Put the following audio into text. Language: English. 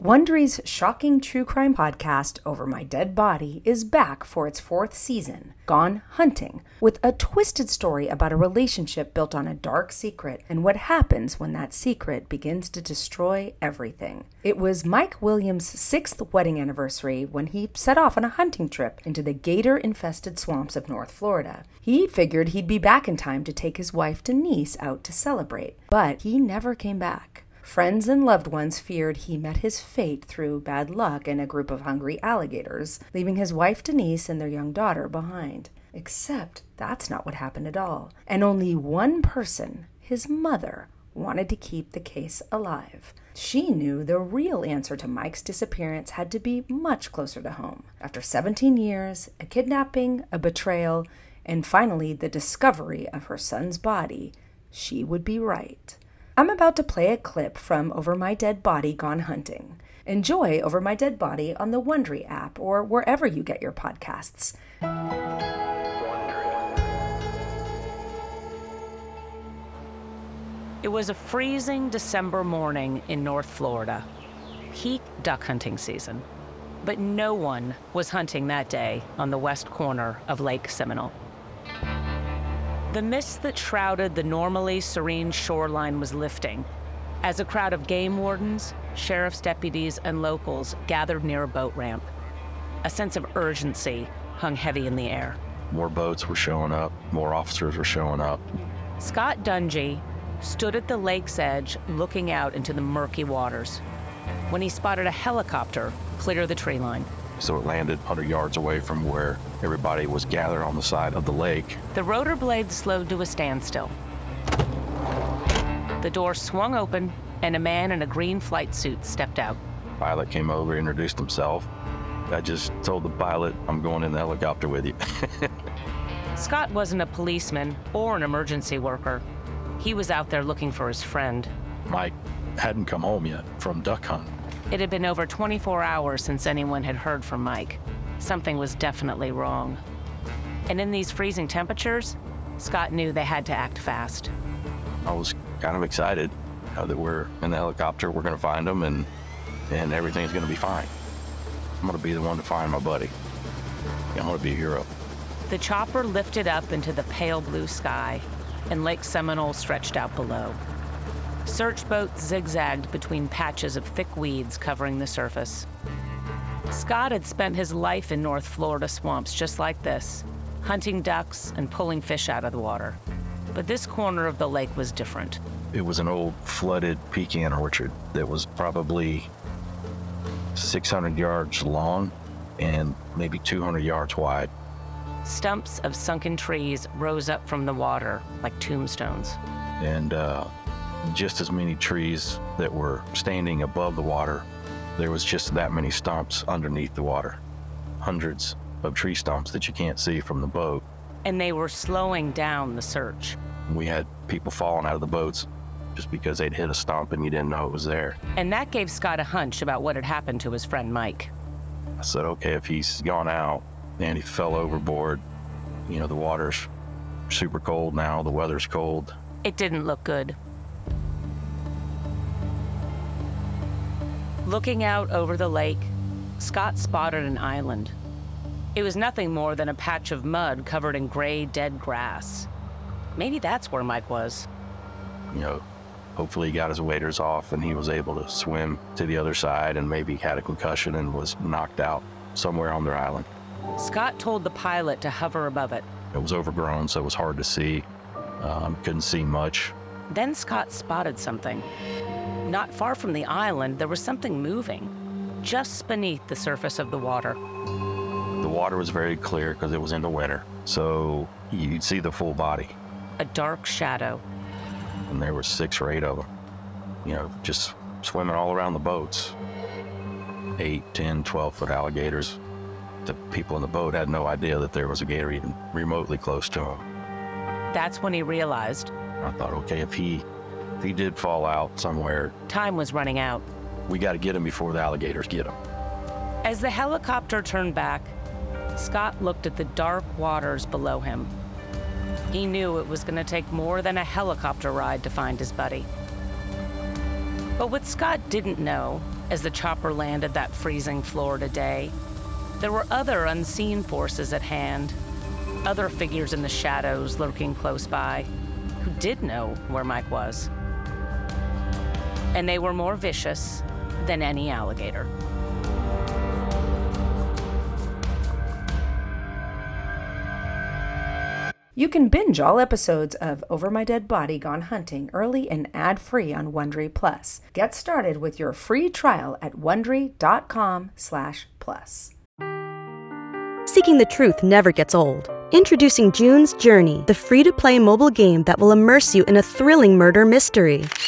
Wondery's shocking true crime podcast, Over My Dead Body, is back for its fourth season, Gone Hunting, with a twisted story about a relationship built on a dark secret and what happens when that secret begins to destroy everything. It was Mike Williams' sixth wedding anniversary when he set off on a hunting trip into the gator infested swamps of North Florida. He figured he'd be back in time to take his wife Denise out to celebrate, but he never came back. Friends and loved ones feared he met his fate through bad luck and a group of hungry alligators, leaving his wife Denise and their young daughter behind. Except that's not what happened at all. And only one person, his mother, wanted to keep the case alive. She knew the real answer to Mike's disappearance had to be much closer to home. After 17 years, a kidnapping, a betrayal, and finally the discovery of her son's body, she would be right. I'm about to play a clip from Over My Dead Body Gone Hunting. Enjoy Over My Dead Body on the Wondery app or wherever you get your podcasts. It was a freezing December morning in North Florida, peak duck hunting season. But no one was hunting that day on the west corner of Lake Seminole. The mist that shrouded the normally serene shoreline was lifting as a crowd of game wardens, sheriff's deputies, and locals gathered near a boat ramp. A sense of urgency hung heavy in the air. More boats were showing up, more officers were showing up. Scott Dungy stood at the lake's edge looking out into the murky waters when he spotted a helicopter clear the tree line. So it landed 100 yards away from where everybody was gathered on the side of the lake. The rotor blade slowed to a standstill. The door swung open, and a man in a green flight suit stepped out. Pilot came over, introduced himself. I just told the pilot, I'm going in the helicopter with you. Scott wasn't a policeman or an emergency worker. He was out there looking for his friend. Mike hadn't come home yet from duck hunt. It had been over 24 hours since anyone had heard from Mike. Something was definitely wrong. And in these freezing temperatures, Scott knew they had to act fast. I was kind of excited uh, that we're in the helicopter, we're going to find him, and, and everything's going to be fine. I'm going to be the one to find my buddy. I'm going to be a hero. The chopper lifted up into the pale blue sky, and Lake Seminole stretched out below. Search boats zigzagged between patches of thick weeds covering the surface. Scott had spent his life in North Florida swamps just like this, hunting ducks and pulling fish out of the water. But this corner of the lake was different. It was an old flooded pecan orchard that was probably 600 yards long and maybe 200 yards wide. Stumps of sunken trees rose up from the water like tombstones. And uh, just as many trees that were standing above the water. There was just that many stumps underneath the water. Hundreds of tree stumps that you can't see from the boat. And they were slowing down the search. We had people falling out of the boats just because they'd hit a stump and you didn't know it was there. And that gave Scott a hunch about what had happened to his friend Mike. I said, okay, if he's gone out and he fell overboard, you know, the water's super cold now, the weather's cold. It didn't look good. Looking out over the lake, Scott spotted an island. It was nothing more than a patch of mud covered in gray, dead grass. Maybe that's where Mike was. You know, hopefully he got his waders off and he was able to swim to the other side and maybe had a concussion and was knocked out somewhere on their island. Scott told the pilot to hover above it. It was overgrown, so it was hard to see. Um, couldn't see much. Then Scott spotted something. Not far from the island, there was something moving, just beneath the surface of the water. The water was very clear because it was in the winter, so you'd see the full body. A dark shadow. And there were six or eight of them, you know, just swimming all around the boats. Eight, ten, twelve foot alligators. The people in the boat had no idea that there was a gator even remotely close to them. That's when he realized. I thought, okay, if he he did fall out somewhere, time was running out. We got to get him before the alligators get him. As the helicopter turned back, Scott looked at the dark waters below him. He knew it was going to take more than a helicopter ride to find his buddy. But what Scott didn't know as the chopper landed that freezing Florida day, there were other unseen forces at hand, other figures in the shadows lurking close by who did know where Mike was. And they were more vicious than any alligator. You can binge all episodes of Over My Dead Body Gone Hunting early and ad-free on Wondery Plus. Get started with your free trial at wondery.com slash plus. Seeking the truth never gets old. Introducing June's Journey, the free-to-play mobile game that will immerse you in a thrilling murder mystery.